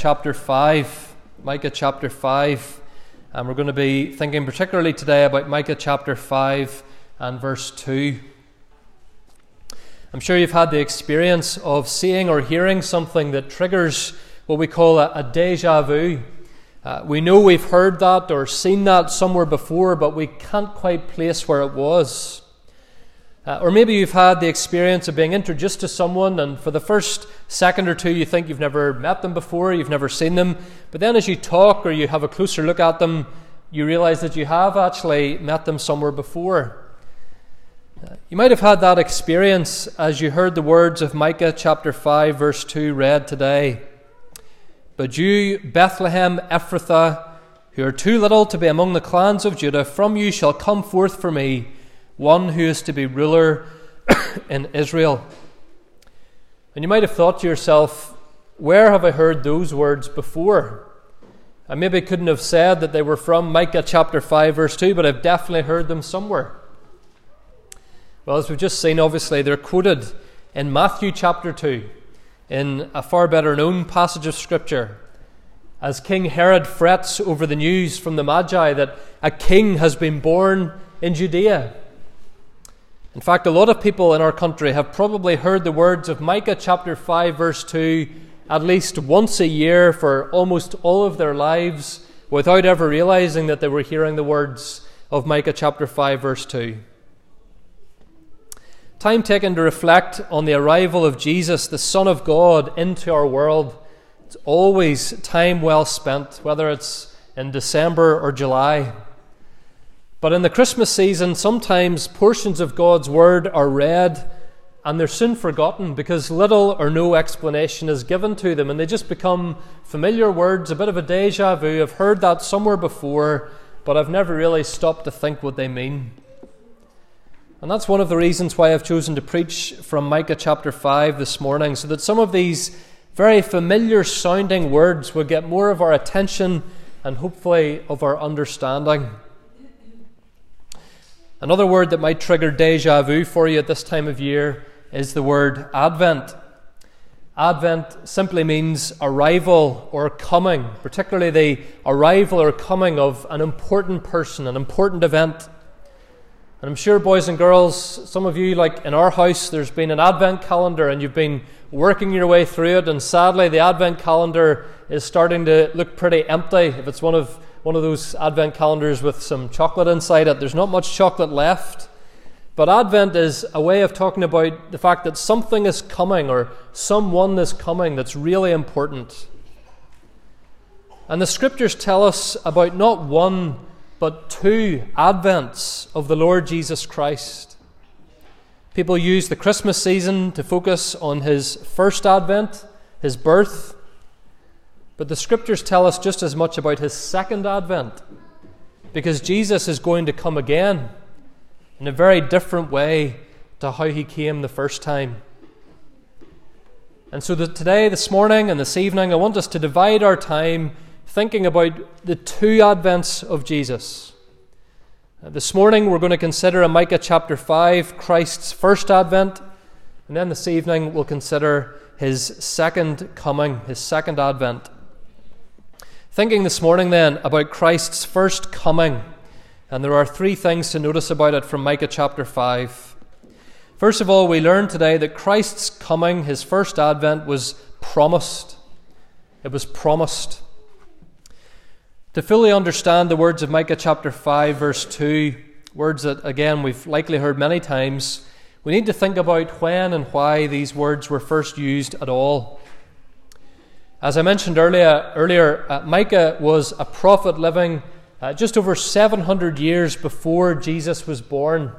chapter 5. Micah chapter 5. And we're going to be thinking particularly today about Micah chapter 5 and verse 2. I'm sure you've had the experience of seeing or hearing something that triggers what we call a, a deja vu. Uh, we know we've heard that or seen that somewhere before, but we can't quite place where it was. Uh, or maybe you've had the experience of being introduced to someone, and for the first second or two, you think you've never met them before, you've never seen them. But then as you talk or you have a closer look at them, you realize that you have actually met them somewhere before. Uh, you might have had that experience as you heard the words of Micah chapter 5, verse 2 read today. But you, Bethlehem Ephrathah, who are too little to be among the clans of Judah, from you shall come forth for me one who is to be ruler in Israel. And you might have thought to yourself, where have I heard those words before? I maybe couldn't have said that they were from Micah chapter 5, verse 2, but I've definitely heard them somewhere. Well, as we've just seen, obviously, they're quoted in Matthew chapter 2, in a far better known passage of Scripture, as King Herod frets over the news from the Magi that a king has been born in Judea. In fact, a lot of people in our country have probably heard the words of Micah chapter 5, verse 2, at least once a year for almost all of their lives without ever realizing that they were hearing the words of Micah chapter 5, verse 2. Time taken to reflect on the arrival of Jesus, the Son of God, into our world. It's always time well spent, whether it's in December or July. But in the Christmas season, sometimes portions of God's Word are read and they're soon forgotten because little or no explanation is given to them and they just become familiar words, a bit of a deja vu. I've heard that somewhere before, but I've never really stopped to think what they mean. And that's one of the reasons why I've chosen to preach from Micah chapter 5 this morning, so that some of these very familiar sounding words will get more of our attention and hopefully of our understanding. Another word that might trigger deja vu for you at this time of year is the word Advent. Advent simply means arrival or coming, particularly the arrival or coming of an important person, an important event. And I'm sure, boys and girls, some of you, like in our house, there's been an Advent calendar and you've been working your way through it, and sadly, the Advent calendar is starting to look pretty empty. If it's one of one of those advent calendars with some chocolate inside it. There's not much chocolate left. But Advent is a way of talking about the fact that something is coming or someone is coming that's really important. And the scriptures tell us about not one, but two Advents of the Lord Jesus Christ. People use the Christmas season to focus on his first Advent, his birth, but the scriptures tell us just as much about his second advent, because Jesus is going to come again in a very different way to how he came the first time. And so that today, this morning, and this evening, I want us to divide our time thinking about the two advents of Jesus. Uh, this morning, we're going to consider in Micah chapter 5 Christ's first advent, and then this evening, we'll consider his second coming, his second advent. Thinking this morning then about Christ's first coming, and there are three things to notice about it from Micah chapter 5. First of all, we learn today that Christ's coming, his first advent, was promised. It was promised. To fully understand the words of Micah chapter 5, verse 2, words that, again, we've likely heard many times, we need to think about when and why these words were first used at all. As I mentioned earlier, earlier uh, Micah was a prophet living uh, just over 700 years before Jesus was born.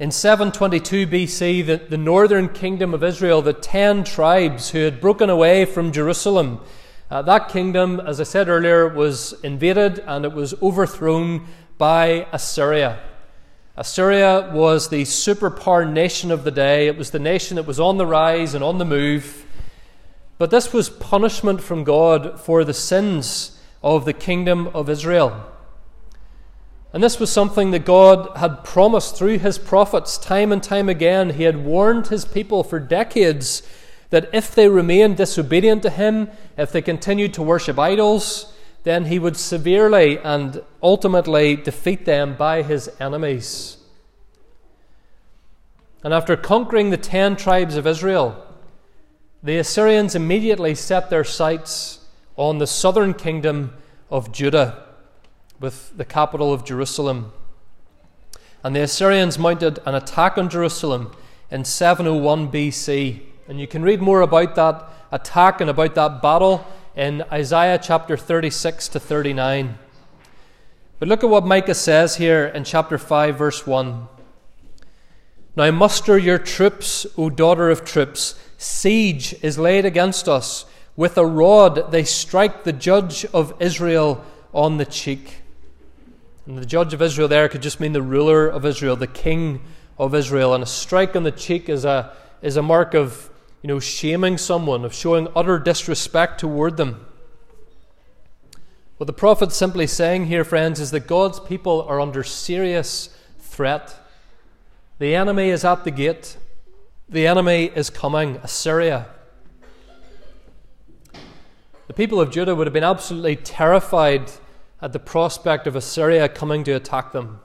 In 722 BC, the, the northern kingdom of Israel, the ten tribes who had broken away from Jerusalem, uh, that kingdom, as I said earlier, was invaded and it was overthrown by Assyria. Assyria was the superpower nation of the day. It was the nation that was on the rise and on the move. But this was punishment from God for the sins of the kingdom of Israel. And this was something that God had promised through his prophets time and time again. He had warned his people for decades that if they remained disobedient to him, if they continued to worship idols, then he would severely and ultimately defeat them by his enemies. And after conquering the ten tribes of Israel, the Assyrians immediately set their sights on the southern kingdom of Judah, with the capital of Jerusalem. And the Assyrians mounted an attack on Jerusalem in 701 BC. And you can read more about that attack and about that battle in Isaiah chapter 36 to 39. But look at what Micah says here in chapter 5, verse 1. Now muster your troops, O daughter of troops. Siege is laid against us. With a rod they strike the judge of Israel on the cheek. And the judge of Israel there could just mean the ruler of Israel, the king of Israel. And a strike on the cheek is a, is a mark of you know, shaming someone, of showing utter disrespect toward them. What the prophet's simply saying here, friends, is that God's people are under serious threat. The enemy is at the gate. The enemy is coming, Assyria. The people of Judah would have been absolutely terrified at the prospect of Assyria coming to attack them.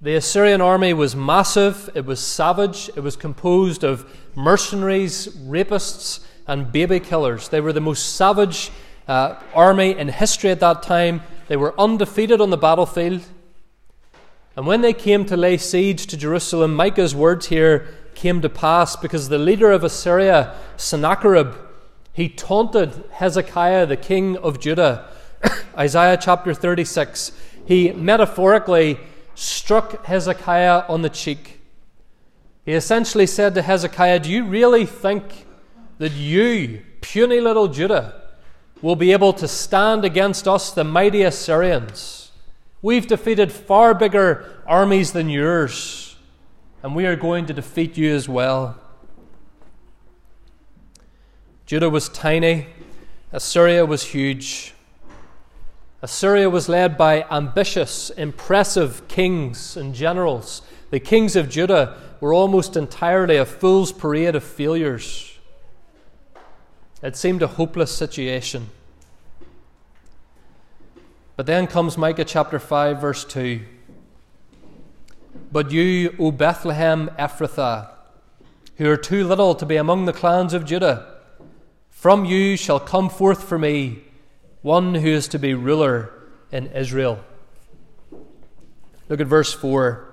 The Assyrian army was massive, it was savage, it was composed of mercenaries, rapists, and baby killers. They were the most savage uh, army in history at that time. They were undefeated on the battlefield. And when they came to lay siege to Jerusalem, Micah's words here came to pass because the leader of Assyria, Sennacherib, he taunted Hezekiah, the king of Judah. Isaiah chapter 36. He metaphorically struck Hezekiah on the cheek. He essentially said to Hezekiah, Do you really think that you, puny little Judah, will be able to stand against us, the mighty Assyrians? We've defeated far bigger armies than yours, and we are going to defeat you as well. Judah was tiny, Assyria was huge. Assyria was led by ambitious, impressive kings and generals. The kings of Judah were almost entirely a fool's parade of failures. It seemed a hopeless situation. But then comes Micah chapter 5, verse 2. But you, O Bethlehem Ephrathah, who are too little to be among the clans of Judah, from you shall come forth for me one who is to be ruler in Israel. Look at verse 4.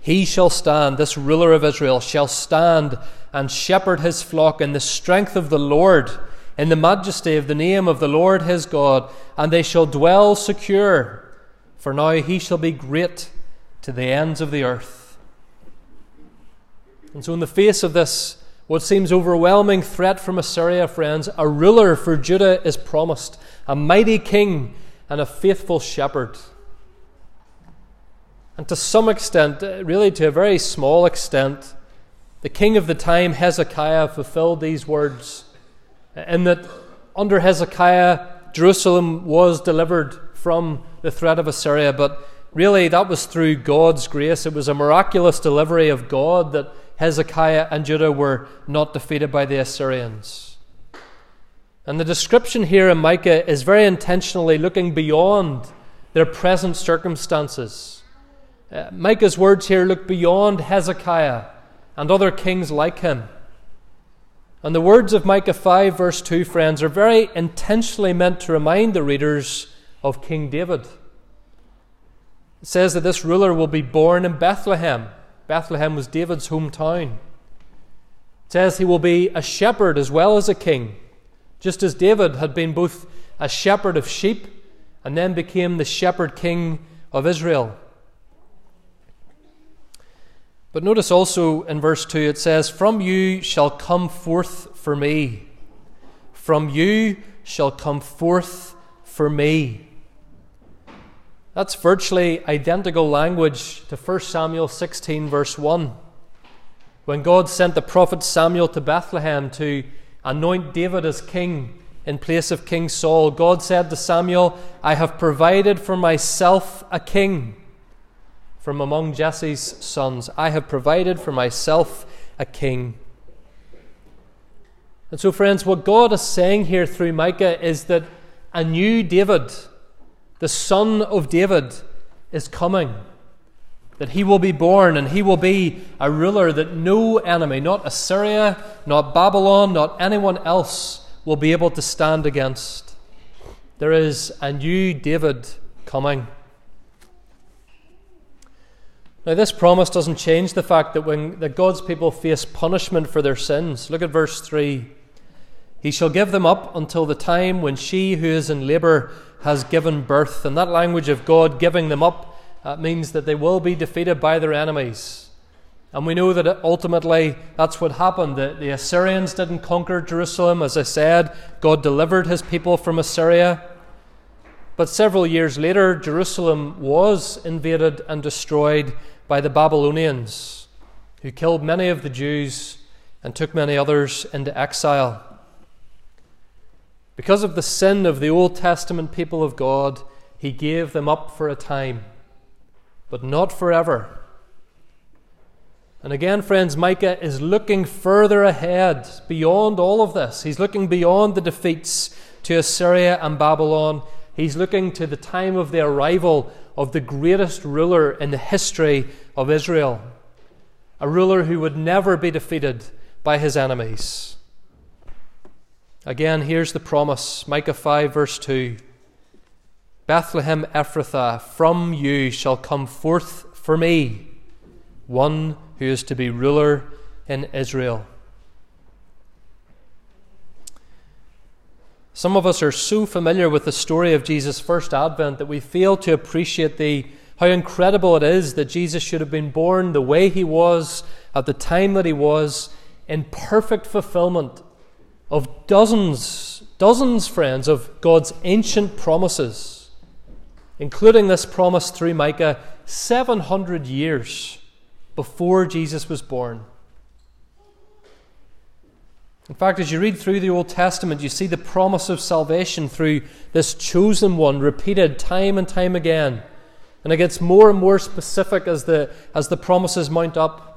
He shall stand, this ruler of Israel shall stand and shepherd his flock in the strength of the Lord in the majesty of the name of the Lord his God, and they shall dwell secure, for now he shall be great to the ends of the earth. And so, in the face of this, what seems overwhelming threat from Assyria, friends, a ruler for Judah is promised, a mighty king and a faithful shepherd. And to some extent, uh, really to a very small extent, the king of the time, Hezekiah, fulfilled these words uh, in that under Hezekiah, Jerusalem was delivered from the threat of Assyria, but really that was through God's grace. It was a miraculous delivery of God that Hezekiah and Judah were not defeated by the Assyrians. And the description here in Micah is very intentionally looking beyond their present circumstances. Uh, Micah's words here look beyond Hezekiah and other kings like him. And the words of Micah 5, verse 2, friends, are very intentionally meant to remind the readers of King David. It says that this ruler will be born in Bethlehem. Bethlehem was David's hometown. It says he will be a shepherd as well as a king, just as David had been both a shepherd of sheep and then became the shepherd king of Israel. But notice also in verse 2 it says, From you shall come forth for me. From you shall come forth for me. That's virtually identical language to 1 Samuel 16, verse 1. When God sent the prophet Samuel to Bethlehem to anoint David as king in place of King Saul, God said to Samuel, I have provided for myself a king from among Jesse's sons. I have provided for myself a king. And so, friends, what God is saying here through Micah is that a new David, the son of David, is coming. That he will be born and he will be a ruler that no enemy, not Assyria, not Babylon, not anyone else, will be able to stand against. There is a new David coming. Now, this promise doesn't change the fact that when that God's people face punishment for their sins. Look at verse 3. He shall give them up until the time when she who is in labour has given birth. And that language of God giving them up means that they will be defeated by their enemies. And we know that ultimately that's what happened. The, the Assyrians didn't conquer Jerusalem. As I said, God delivered his people from Assyria. But several years later, Jerusalem was invaded and destroyed by the Babylonians, who killed many of the Jews and took many others into exile. Because of the sin of the Old Testament people of God, he gave them up for a time, but not forever. And again, friends, Micah is looking further ahead beyond all of this. He's looking beyond the defeats to Assyria and Babylon. He's looking to the time of the arrival of the greatest ruler in the history of Israel, a ruler who would never be defeated by his enemies. Again, here's the promise Micah 5, verse 2 Bethlehem Ephrathah, from you shall come forth for me one who is to be ruler in Israel. Some of us are so familiar with the story of Jesus' first advent that we fail to appreciate the, how incredible it is that Jesus should have been born the way he was at the time that he was in perfect fulfillment of dozens, dozens, friends, of God's ancient promises, including this promise through Micah 700 years before Jesus was born. In fact, as you read through the Old Testament, you see the promise of salvation through this chosen one repeated time and time again. And it gets more and more specific as the, as the promises mount up.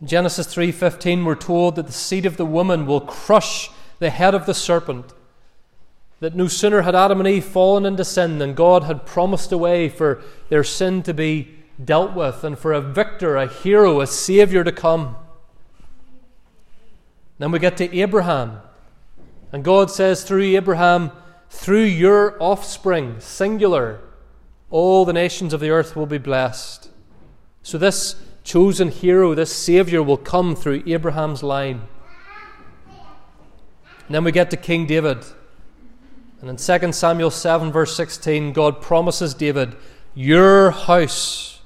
In Genesis 3:15 we're told that the seed of the woman will crush the head of the serpent. That no sooner had Adam and Eve fallen into sin than God had promised a way for their sin to be dealt with and for a victor, a hero, a savior to come. Then we get to Abraham. And God says through Abraham, through your offspring, singular, all the nations of the earth will be blessed. So this chosen hero, this Savior, will come through Abraham's line. And then we get to King David. And in 2 Samuel 7, verse 16, God promises David, Your house,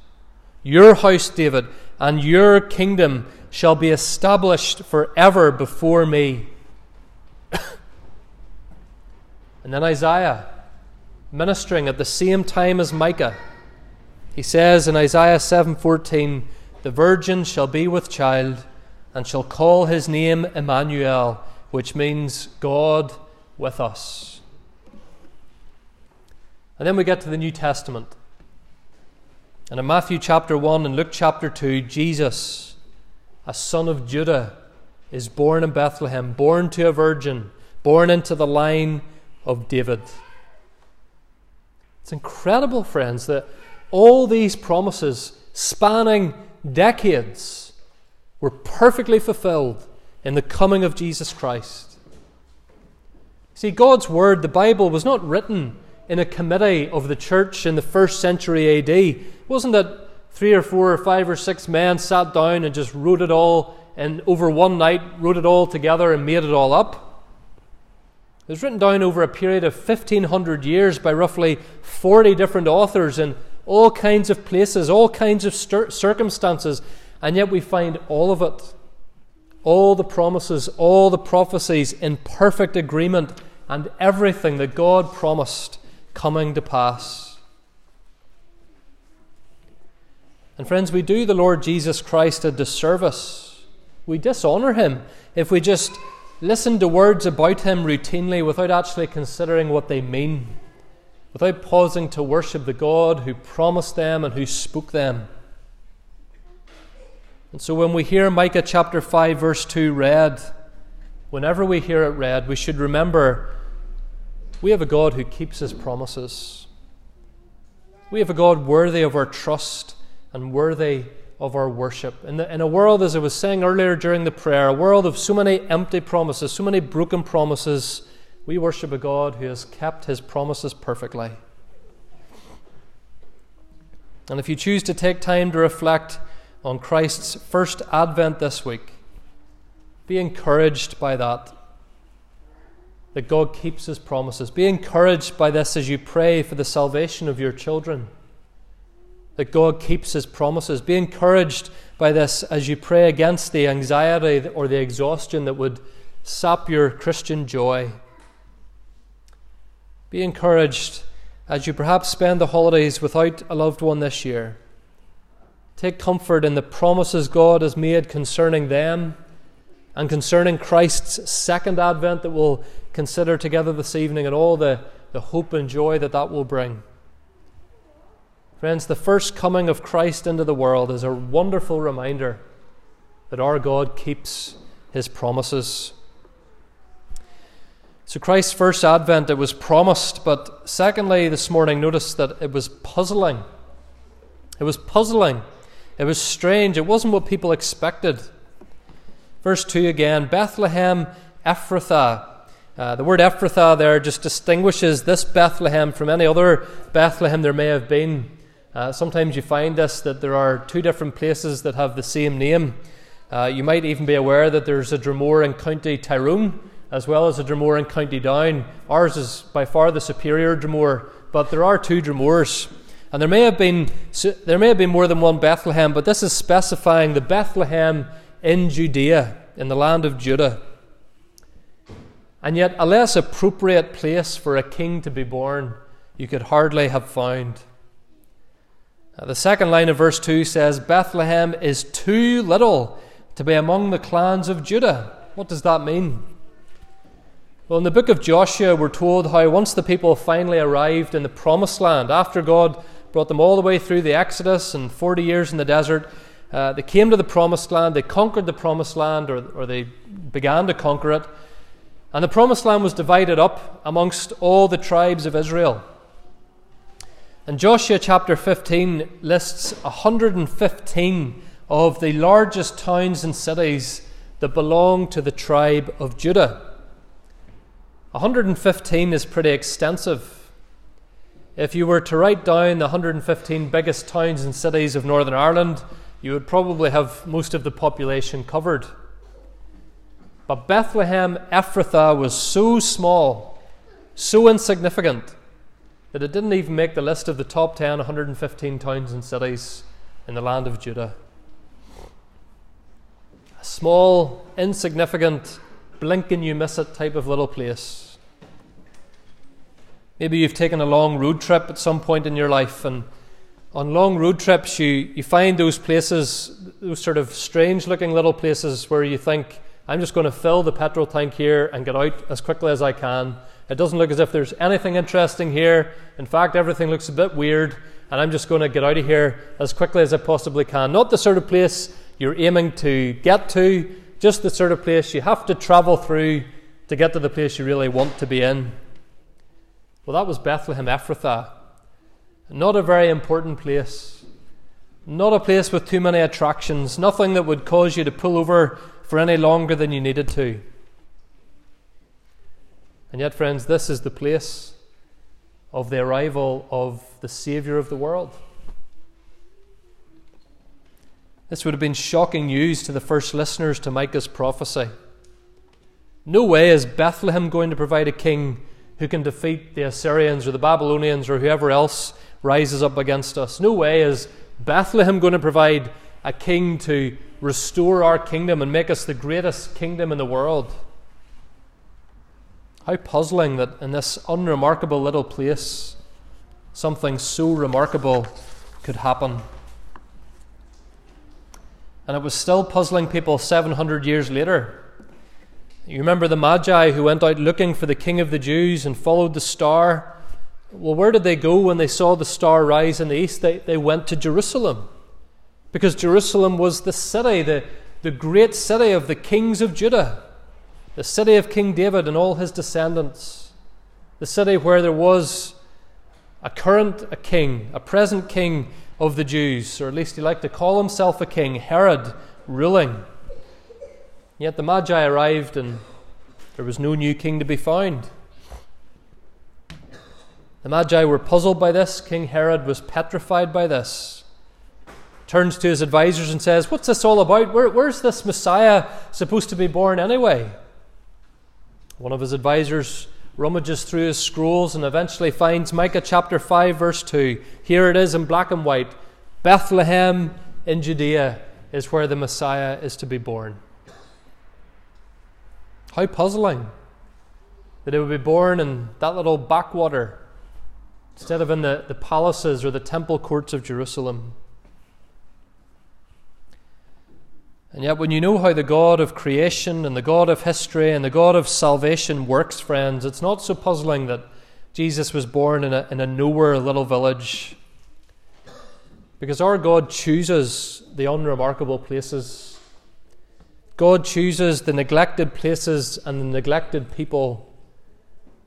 your house, David, and your kingdom shall be established forever before me. and then Isaiah, ministering at the same time as Micah, he says in Isaiah 7:14, the virgin shall be with child and shall call his name Emmanuel, which means God with us. And then we get to the New Testament. And in Matthew chapter 1 and Luke chapter 2, Jesus, a son of Judah, is born in Bethlehem, born to a virgin, born into the line of David. It's incredible, friends, that all these promises spanning decades were perfectly fulfilled in the coming of Jesus Christ. See, God's Word, the Bible, was not written in a committee of the church in the first century AD. It wasn't that three or four or five or six men sat down and just wrote it all and over one night wrote it all together and made it all up. It was written down over a period of 1500 years by roughly 40 different authors in all kinds of places, all kinds of stir- circumstances, and yet we find all of it, all the promises, all the prophecies in perfect agreement, and everything that God promised coming to pass. And friends, we do the Lord Jesus Christ a disservice. We dishonor him if we just listen to words about him routinely without actually considering what they mean without pausing to worship the God who promised them and who spoke them. And so when we hear Micah chapter 5, verse 2 read, whenever we hear it read, we should remember we have a God who keeps his promises. We have a God worthy of our trust and worthy of our worship. In, the, in a world, as I was saying earlier during the prayer, a world of so many empty promises, so many broken promises, we worship a God who has kept his promises perfectly. And if you choose to take time to reflect on Christ's first advent this week, be encouraged by that. That God keeps his promises. Be encouraged by this as you pray for the salvation of your children. That God keeps his promises. Be encouraged by this as you pray against the anxiety or the exhaustion that would sap your Christian joy. Be encouraged as you perhaps spend the holidays without a loved one this year. Take comfort in the promises God has made concerning them and concerning Christ's second advent that we'll consider together this evening and all the, the hope and joy that that will bring. Friends, the first coming of Christ into the world is a wonderful reminder that our God keeps his promises. So, Christ's first advent, it was promised, but secondly, this morning, notice that it was puzzling. It was puzzling. It was strange. It wasn't what people expected. Verse 2 again Bethlehem Ephrathah. Uh, the word Ephrathah there just distinguishes this Bethlehem from any other Bethlehem there may have been. Uh, sometimes you find this that there are two different places that have the same name. Uh, you might even be aware that there's a Dromore in County Tyrone as well as the Dromore in County Down. Ours is by far the superior Dromore, but there are two Dromores. And there may have been there may have been more than one Bethlehem, but this is specifying the Bethlehem in Judea, in the land of Judah. And yet, a less appropriate place for a king to be born you could hardly have found. Now, the second line of verse 2 says, Bethlehem is too little to be among the clans of Judah. What does that mean? Well, in the book of Joshua, we're told how once the people finally arrived in the promised land, after God brought them all the way through the Exodus and 40 years in the desert, uh, they came to the promised land, they conquered the promised land, or, or they began to conquer it. And the promised land was divided up amongst all the tribes of Israel. And Joshua chapter 15 lists 115 of the largest towns and cities that belong to the tribe of Judah. 115 is pretty extensive. If you were to write down the 115 biggest towns and cities of Northern Ireland, you would probably have most of the population covered. But Bethlehem Ephrathah was so small, so insignificant, that it didn't even make the list of the top 10 115 towns and cities in the land of Judah. A small, insignificant, blink and you miss it type of little place. Maybe you've taken a long road trip at some point in your life and on long road trips, you, you find those places, those sort of strange looking little places where you think, I'm just going to fill the petrol tank here and get out as quickly as I can. It doesn't look as if there's anything interesting here. In fact, everything looks a bit weird, and I'm just going to get out of here as quickly as I possibly can. Not the sort of place you're aiming to get to, just the sort of place you have to travel through to get to the place you really want to be in. Well, that was Bethlehem Ephrathah. Not a very important place. Not a place with too many attractions. Nothing that would cause you to pull over for any longer than you needed to. And yet, friends, this is the place of the arrival of the Saviour of the world. This would have been shocking news to the first listeners to Micah's prophecy. No way is Bethlehem going to provide a king who can defeat the Assyrians or the Babylonians or whoever else rises up against us. No way is Bethlehem going to provide a king to restore our kingdom and make us the greatest kingdom in the world. How puzzling that in this unremarkable little place, something so remarkable could happen. And it was still puzzling people 700 years later. You remember the Magi who went out looking for the King of the Jews and followed the star well, where did they go when they saw the star rise in the east? They, they went to Jerusalem. Because Jerusalem was the city, the, the great city of the kings of Judah. the city of King David and all his descendants, the city where there was a current a king, a present king of the Jews, or at least he liked to call himself a king, Herod, ruling. Yet the Magi arrived and there was no new king to be found. The Magi were puzzled by this. King Herod was petrified by this. Turns to his advisors and says, What's this all about? Where, where's this Messiah supposed to be born anyway? One of his advisors rummages through his scrolls and eventually finds Micah chapter 5, verse 2. Here it is in black and white Bethlehem in Judea is where the Messiah is to be born. How puzzling that he would be born in that little backwater instead of in the, the palaces or the temple courts of Jerusalem. And yet, when you know how the God of creation and the God of history and the God of salvation works, friends, it's not so puzzling that Jesus was born in a, in a nowhere little village. Because our God chooses the unremarkable places. God chooses the neglected places and the neglected people.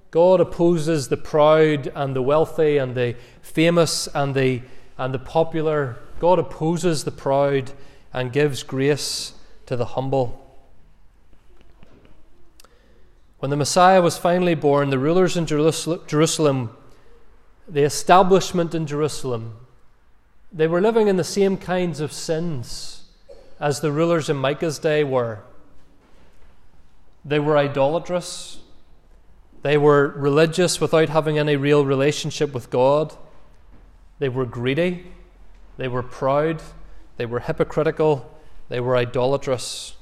God opposes the proud and the wealthy and the famous and the, and the popular. God opposes the proud and gives grace to the humble. When the Messiah was finally born, the rulers in Jerusalem, the establishment in Jerusalem, they were living in the same kinds of sins as the rulers in Micah's day were. They were idolatrous. They were religious without having any real relationship with God. They were greedy. They were proud. They were hypocritical, they were idolatrous.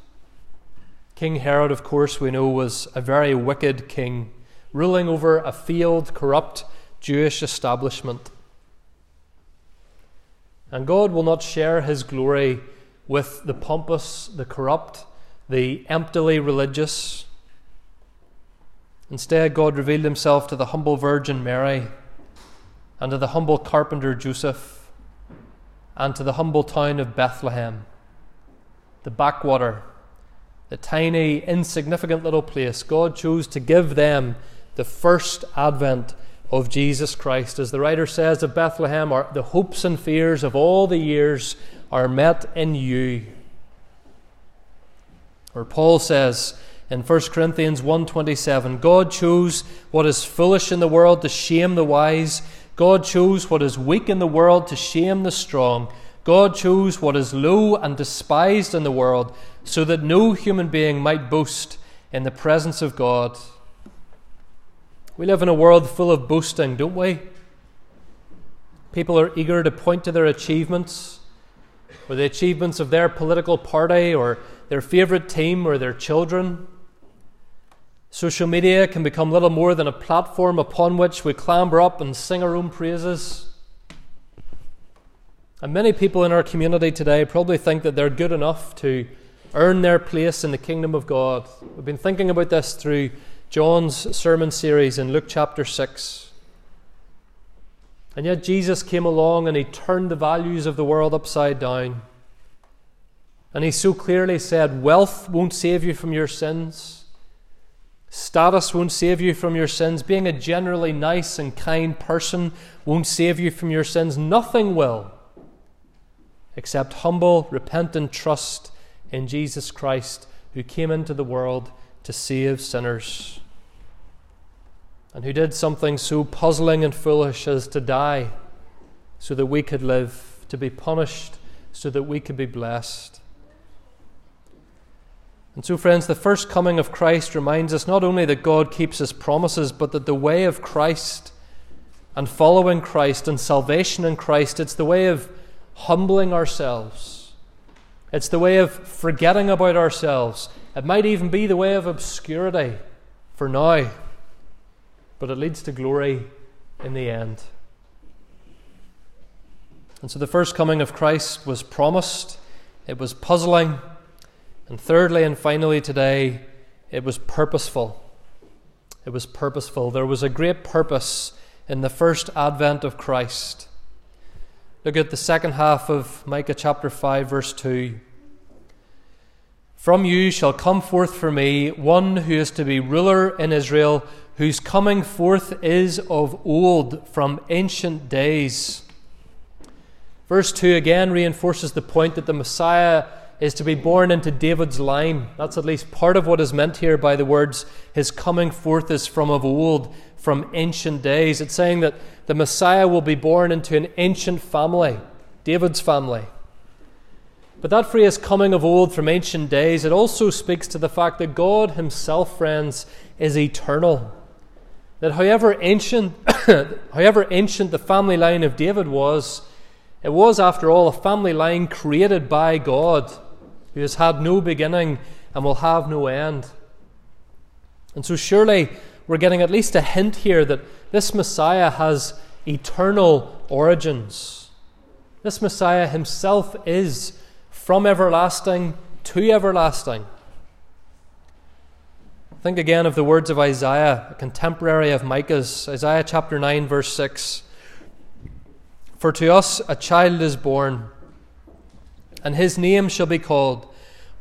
King Herod, of course, we know, was a very wicked king, ruling over a failed, corrupt Jewish establishment. And God will not share his glory with the pompous, the corrupt, the emptily religious. Instead, God revealed himself to the humble Virgin Mary and to the humble carpenter Joseph and to the humble town of Bethlehem, the backwater, the tiny, insignificant little place. God chose to give them the first advent of Jesus Christ. As the writer says of Bethlehem, are, the hopes and fears of all the years are met in you. Or Paul says in 1 Corinthians 1:27, God chose what is foolish in the world to shame the wise. God chose what is weak in the world to shame the strong. God chose what is low and despised in the world so that no human being might boast in the presence of God. We live in a world full of boasting, don't we? People are eager to point to their achievements, or the achievements of their political party, or their favourite team, or their children. Social media can become little more than a platform upon which we clamber up and sing our own praises. And many people in our community today probably think that they're good enough to earn their place in the kingdom of God. We've been thinking about this through John's sermon series in Luke chapter 6. And yet Jesus came along and he turned the values of the world upside down. And he so clearly said, Wealth won't save you from your sins. Status won't save you from your sins. Being a generally nice and kind person won't save you from your sins. Nothing will, except humble, repentant trust in Jesus Christ, who came into the world to save sinners, and who did something so puzzling and foolish as to die so that we could live, to be punished so that we could be blessed. And so, friends, the first coming of Christ reminds us not only that God keeps his promises, but that the way of Christ and following Christ and salvation in Christ, it's the way of humbling ourselves. It's the way of forgetting about ourselves. It might even be the way of obscurity for now, but it leads to glory in the end. And so the first coming of Christ was promised, it was puzzling. And thirdly and finally today, it was purposeful. It was purposeful. There was a great purpose in the first advent of Christ. Look at the second half of Micah chapter 5, verse 2. From you shall come forth for me one who is to be ruler in Israel, whose coming forth is of old, from ancient days. Verse 2 again reinforces the point that the Messiah is to be born into David's line. That's at least part of what is meant here by the words, His coming forth is from of old, from ancient days. It's saying that the Messiah will be born into an ancient family, David's family. But that phrase, coming of old from ancient days, it also speaks to the fact that God Himself, friends, is eternal. That however ancient, however ancient the family line of David was, it was, after all, a family line created by God who has had no beginning and will have no end. And so, surely, we're getting at least a hint here that this Messiah has eternal origins. This Messiah himself is from everlasting to everlasting. Think again of the words of Isaiah, a contemporary of Micah's, Isaiah chapter 9, verse 6. For to us a child is born and his name shall be called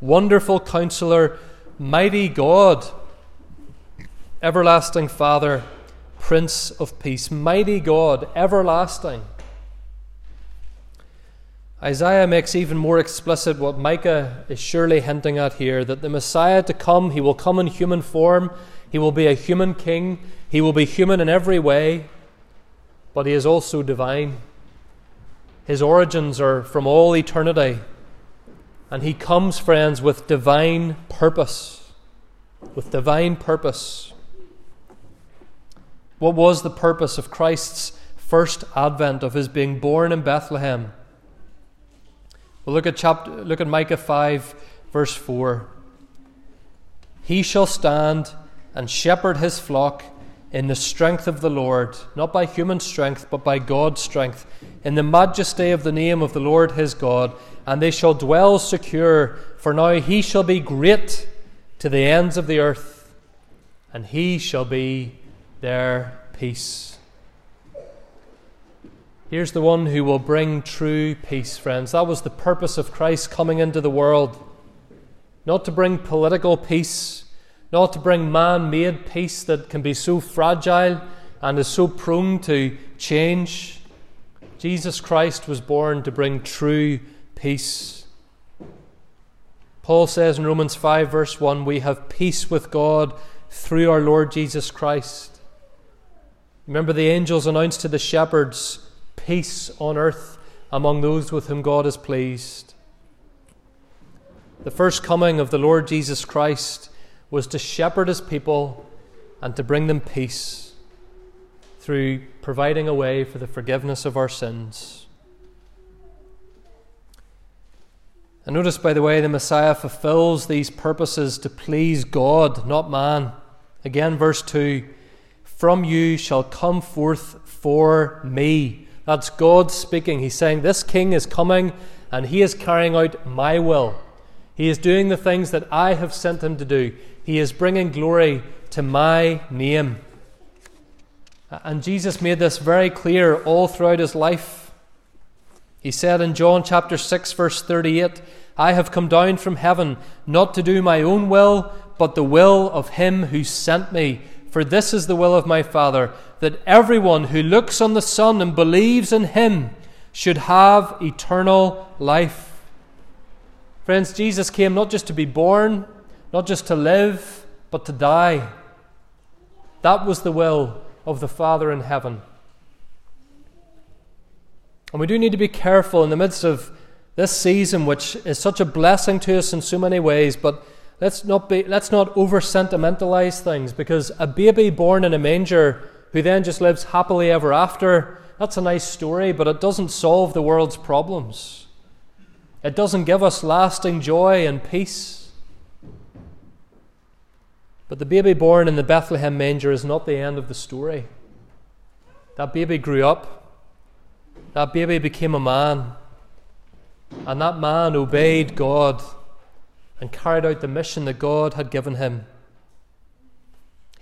Wonderful Counselor, Mighty God, Everlasting Father, Prince of Peace. Mighty God, everlasting. Isaiah makes even more explicit what Micah is surely hinting at here that the Messiah to come, he will come in human form, he will be a human king, he will be human in every way, but he is also divine. His origins are from all eternity. And he comes, friends, with divine purpose. With divine purpose. What was the purpose of Christ's first advent, of his being born in Bethlehem? Well, look at, chapter, look at Micah 5, verse 4. He shall stand and shepherd his flock in the strength of the Lord, not by human strength, but by God's strength, in the majesty of the name of the Lord his God and they shall dwell secure, for now he shall be great to the ends of the earth, and he shall be their peace. Here's the one who will bring true peace, friends. That was the purpose of Christ coming into the world. Not to bring political peace, not to bring man made peace that can be so fragile and is so prone to change. Jesus Christ was born to bring true peace. Paul says in Romans 5, verse 1, we have peace with God through our Lord Jesus Christ. Remember, the angels announced to the shepherds, Peace on earth among those with whom God is pleased. The first coming of the Lord Jesus Christ was to shepherd his people and to bring them peace through providing a way for the forgiveness of our sins. And notice, by the way, the Messiah fulfills these purposes to please God, not man. Again, verse 2 From you shall come forth for me. That's God speaking. He's saying, This king is coming and he is carrying out my will. He is doing the things that I have sent him to do. He is bringing glory to my name. And Jesus made this very clear all throughout his life. He said in John chapter 6, verse 38, I have come down from heaven not to do my own will, but the will of him who sent me. For this is the will of my Father, that everyone who looks on the Son and believes in him should have eternal life. Friends, Jesus came not just to be born, not just to live, but to die. That was the will of the Father in heaven. And we do need to be careful in the midst of this season, which is such a blessing to us in so many ways, but let's not, be, let's not over sentimentalize things because a baby born in a manger who then just lives happily ever after, that's a nice story, but it doesn't solve the world's problems. It doesn't give us lasting joy and peace. But the baby born in the Bethlehem manger is not the end of the story. That baby grew up that baby became a man. And that man obeyed God and carried out the mission that God had given him.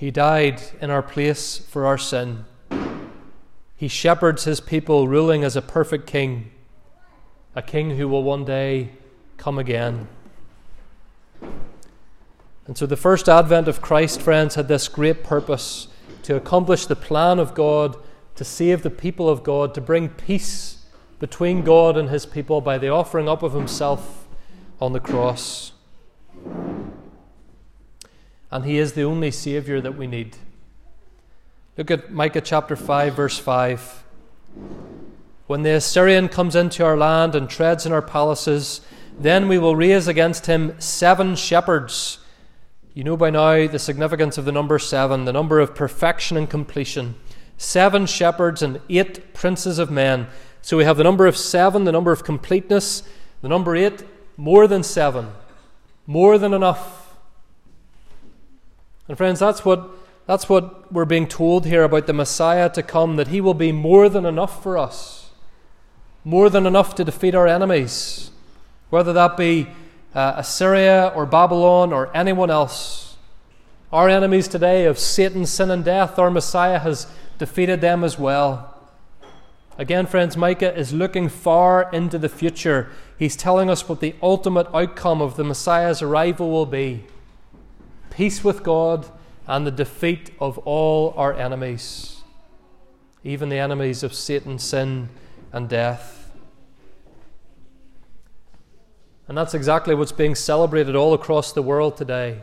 He died in our place for our sin. He shepherds his people, ruling as a perfect king, a king who will one day come again. And so the first advent of Christ, friends, had this great purpose to accomplish the plan of God, to save the people of God, to bring peace between God and his people by the offering up of himself on the cross. And he is the only Saviour that we need. Look at Micah chapter 5, verse 5. When the Assyrian comes into our land and treads in our palaces, then we will raise against him seven shepherds you know by now the significance of the number seven, the number of perfection and completion. Seven shepherds and eight princes of men. So we have the number of seven, the number of completeness, the number eight, more than seven, more than enough. And friends, that's what, that's what we're being told here about the Messiah to come, that he will be more than enough for us, more than enough to defeat our enemies, whether that be uh, Assyria or Babylon or anyone else. Our enemies today of Satan, sin, and death, our Messiah has defeated them as well. Again, friends, Micah is looking far into the future. He's telling us what the ultimate outcome of the Messiah's arrival will be peace with God and the defeat of all our enemies, even the enemies of Satan, sin, and death. And that's exactly what's being celebrated all across the world today.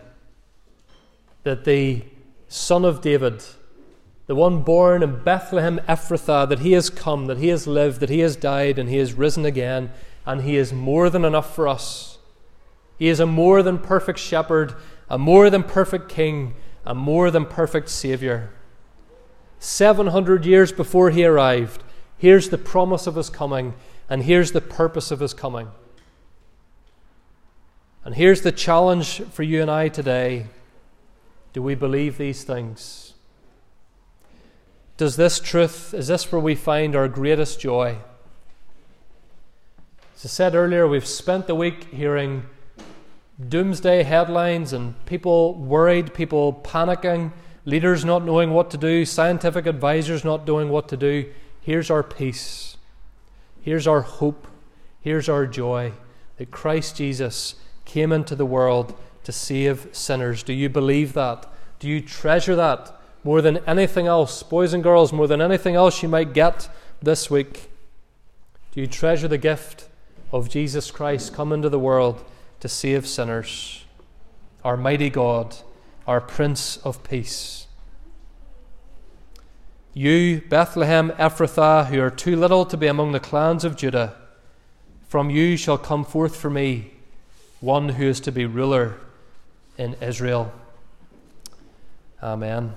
That the Son of David, the one born in Bethlehem Ephrathah, that he has come, that he has lived, that he has died, and he has risen again, and he is more than enough for us. He is a more than perfect shepherd, a more than perfect king, a more than perfect Saviour. 700 years before he arrived, here's the promise of his coming, and here's the purpose of his coming. And here's the challenge for you and I today do we believe these things? Does this truth, is this where we find our greatest joy? As I said earlier, we've spent the week hearing doomsday headlines and people worried, people panicking, leaders not knowing what to do, scientific advisors not knowing what to do. Here's our peace. Here's our hope. Here's our joy that Christ Jesus came into the world to save sinners. Do you believe that? Do you treasure that more than anything else, boys and girls, more than anything else you might get this week? Do you treasure the gift of Jesus Christ come into the world to save sinners? Our mighty God, our Prince of Peace. You, Bethlehem Ephrathah, who are too little to be among the clans of Judah, from you shall come forth for me one who is to be ruler in Israel. Amen.